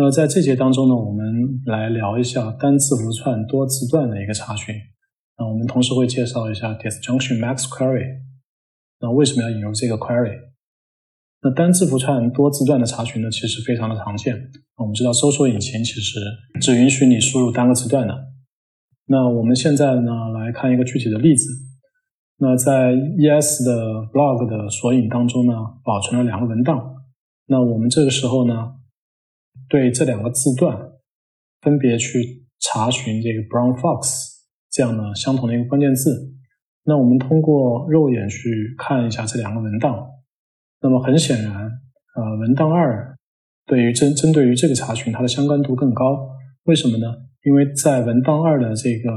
那在这节当中呢，我们来聊一下单字符串多字段的一个查询。那我们同时会介绍一下 disjunction max query。那为什么要引入这个 query？那单字符串多字段的查询呢，其实非常的常见。我们知道搜索引擎其实只允许你输入单个字段的。那我们现在呢来看一个具体的例子。那在 ES 的 blog 的索引当中呢，保存了两个文档。那我们这个时候呢？对这两个字段分别去查询这个 brown fox 这样的相同的一个关键字，那我们通过肉眼去看一下这两个文档，那么很显然，呃，文档二对于针针对于这个查询它的相关度更高，为什么呢？因为在文档二的这个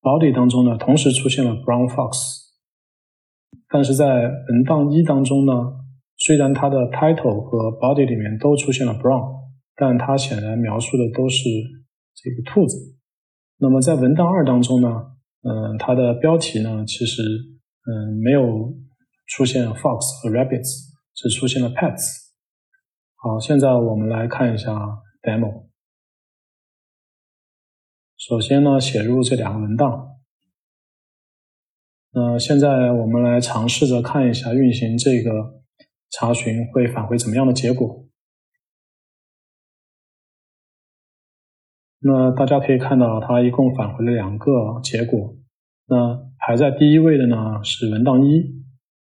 body 当中呢，同时出现了 brown fox，但是在文档一当中呢。虽然它的 title 和 body 里面都出现了 brown，但它显然描述的都是这个兔子。那么在文档二当中呢，嗯，它的标题呢，其实嗯没有出现 fox 和 rabbits，只出现了 pets。好，现在我们来看一下 demo。首先呢，写入这两个文档。那现在我们来尝试着看一下运行这个。查询会返回怎么样的结果？那大家可以看到，它一共返回了两个结果。那排在第一位的呢是文档一，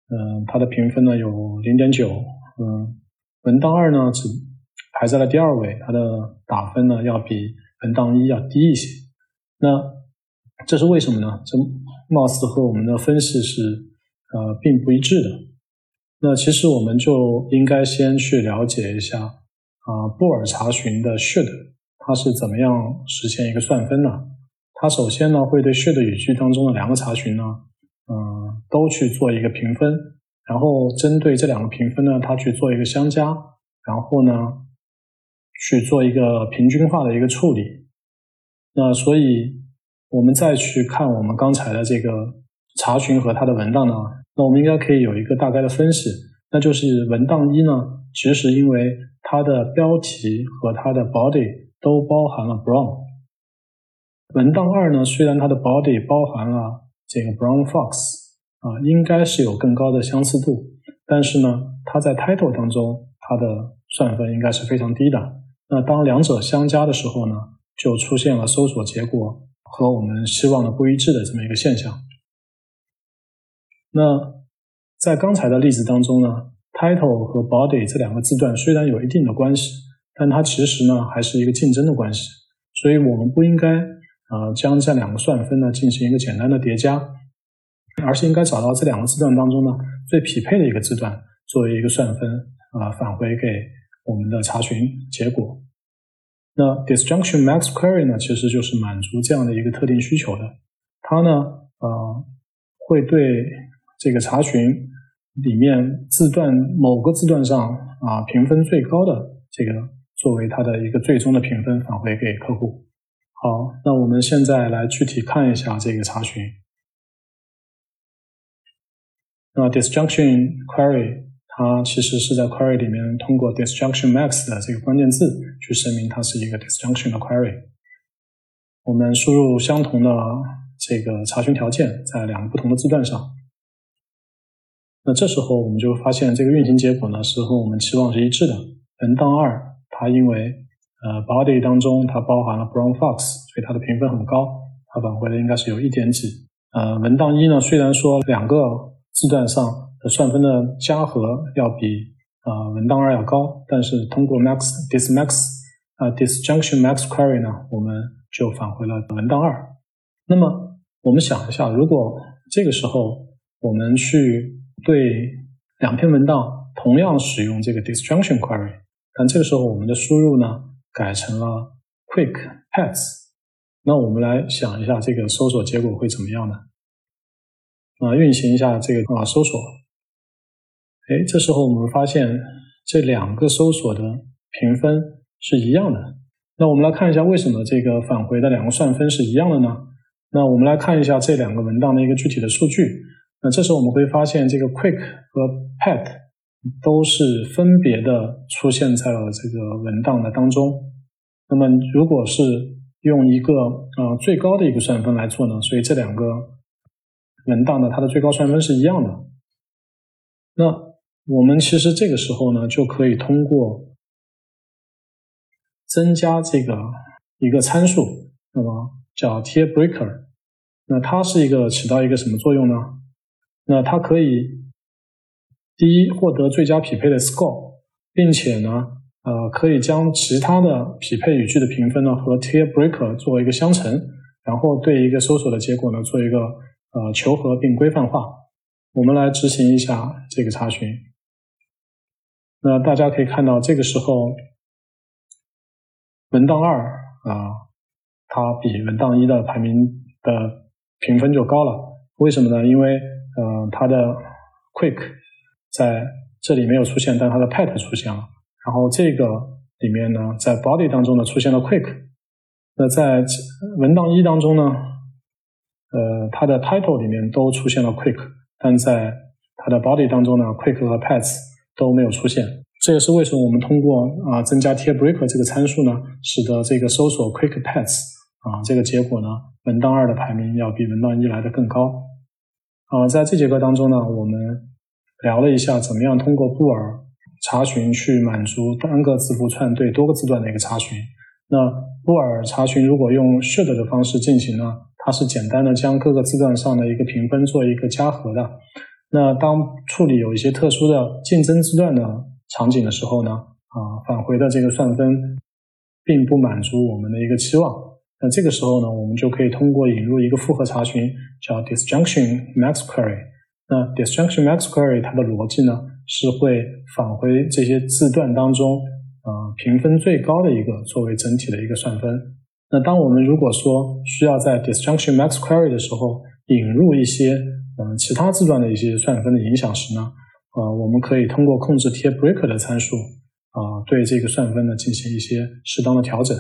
嗯，它的评分呢有零点九，嗯，文档二呢只排在了第二位，它的打分呢要比文档一要低一些。那这是为什么呢？这貌似和我们的分析是呃并不一致的。那其实我们就应该先去了解一下啊，布尔查询的 should 它是怎么样实现一个算分呢？它首先呢会对 should 语句当中的两个查询呢，嗯，都去做一个评分，然后针对这两个评分呢，它去做一个相加，然后呢去做一个平均化的一个处理。那所以我们再去看我们刚才的这个查询和它的文档呢。那我们应该可以有一个大概的分析，那就是文档一呢，其实因为它的标题和它的 body 都包含了 brown。文档二呢，虽然它的 body 包含了这个 brown fox 啊，应该是有更高的相似度，但是呢，它在 title 当中它的算分应该是非常低的。那当两者相加的时候呢，就出现了搜索结果和我们希望的不一致的这么一个现象。那在刚才的例子当中呢，title 和 body 这两个字段虽然有一定的关系，但它其实呢还是一个竞争的关系，所以我们不应该呃将这两个算分呢进行一个简单的叠加，而是应该找到这两个字段当中呢最匹配的一个字段作为一个算分啊返回给我们的查询结果。那 disjunction max query 呢其实就是满足这样的一个特定需求的，它呢呃会对这个查询里面字段某个字段上啊评分最高的这个作为它的一个最终的评分返回给客户。好，那我们现在来具体看一下这个查询。那 disjunction query 它其实是在 query 里面通过 disjunction max 的这个关键字去声明它是一个 disjunction 的 query。我们输入相同的这个查询条件在两个不同的字段上。那这时候我们就发现这个运行结果呢是和我们期望是一致的。文档二它因为呃 body 当中它包含了 brown fox，所以它的评分很高，它返回的应该是有一点几。呃，文档一呢虽然说两个字段上的算分的加和要比呃文档二要高，但是通过 max dis max 啊 disjunction max query 呢，我们就返回了文档二。那么我们想一下，如果这个时候我们去对两篇文档同样使用这个 disjunction query，但这个时候我们的输入呢改成了 quick pets，那我们来想一下这个搜索结果会怎么样呢？啊，运行一下这个啊搜索，哎，这时候我们发现这两个搜索的评分是一样的。那我们来看一下为什么这个返回的两个算分是一样的呢？那我们来看一下这两个文档的一个具体的数据。那这时候我们会发现，这个 quick 和 pet 都是分别的出现在了这个文档的当中。那么如果是用一个呃最高的一个算分来做呢，所以这两个文档呢，它的最高算分是一样的。那我们其实这个时候呢，就可以通过增加这个一个参数，那么叫 tier breaker。那它是一个起到一个什么作用呢？那它可以第一获得最佳匹配的 score，并且呢，呃，可以将其他的匹配语句的评分呢和 tier breaker 做一个相乘，然后对一个搜索的结果呢做一个呃求和并规范化。我们来执行一下这个查询。那大家可以看到，这个时候文档二啊，它比文档一的排名的。评分就高了，为什么呢？因为呃，它的 quick 在这里没有出现，但它的 pet 出现了。然后这个里面呢，在 body 当中呢出现了 quick。那在文档一当中呢，呃，它的 title 里面都出现了 quick，但在它的 body 当中呢，quick 和 pets 都没有出现。这也是为什么我们通过啊增加 tier breaker 这个参数呢，使得这个搜索 quick pets。啊，这个结果呢，文档二的排名要比文档一来的更高。啊，在这节课当中呢，我们聊了一下怎么样通过布尔查询去满足单个字符串对多个字段的一个查询。那布尔查询如果用 should 的方式进行呢，它是简单的将各个字段上的一个评分做一个加和的。那当处理有一些特殊的竞争字段的场景的时候呢，啊，返回的这个算分并不满足我们的一个期望。那这个时候呢，我们就可以通过引入一个复合查询，叫 disjunction max query。那 disjunction max query 它的逻辑呢，是会返回这些字段当中，呃，评分最高的一个作为整体的一个算分。那当我们如果说需要在 disjunction max query 的时候引入一些嗯其他字段的一些算分的影响时呢，呃，我们可以通过控制 tie breaker 的参数，啊，对这个算分呢进行一些适当的调整。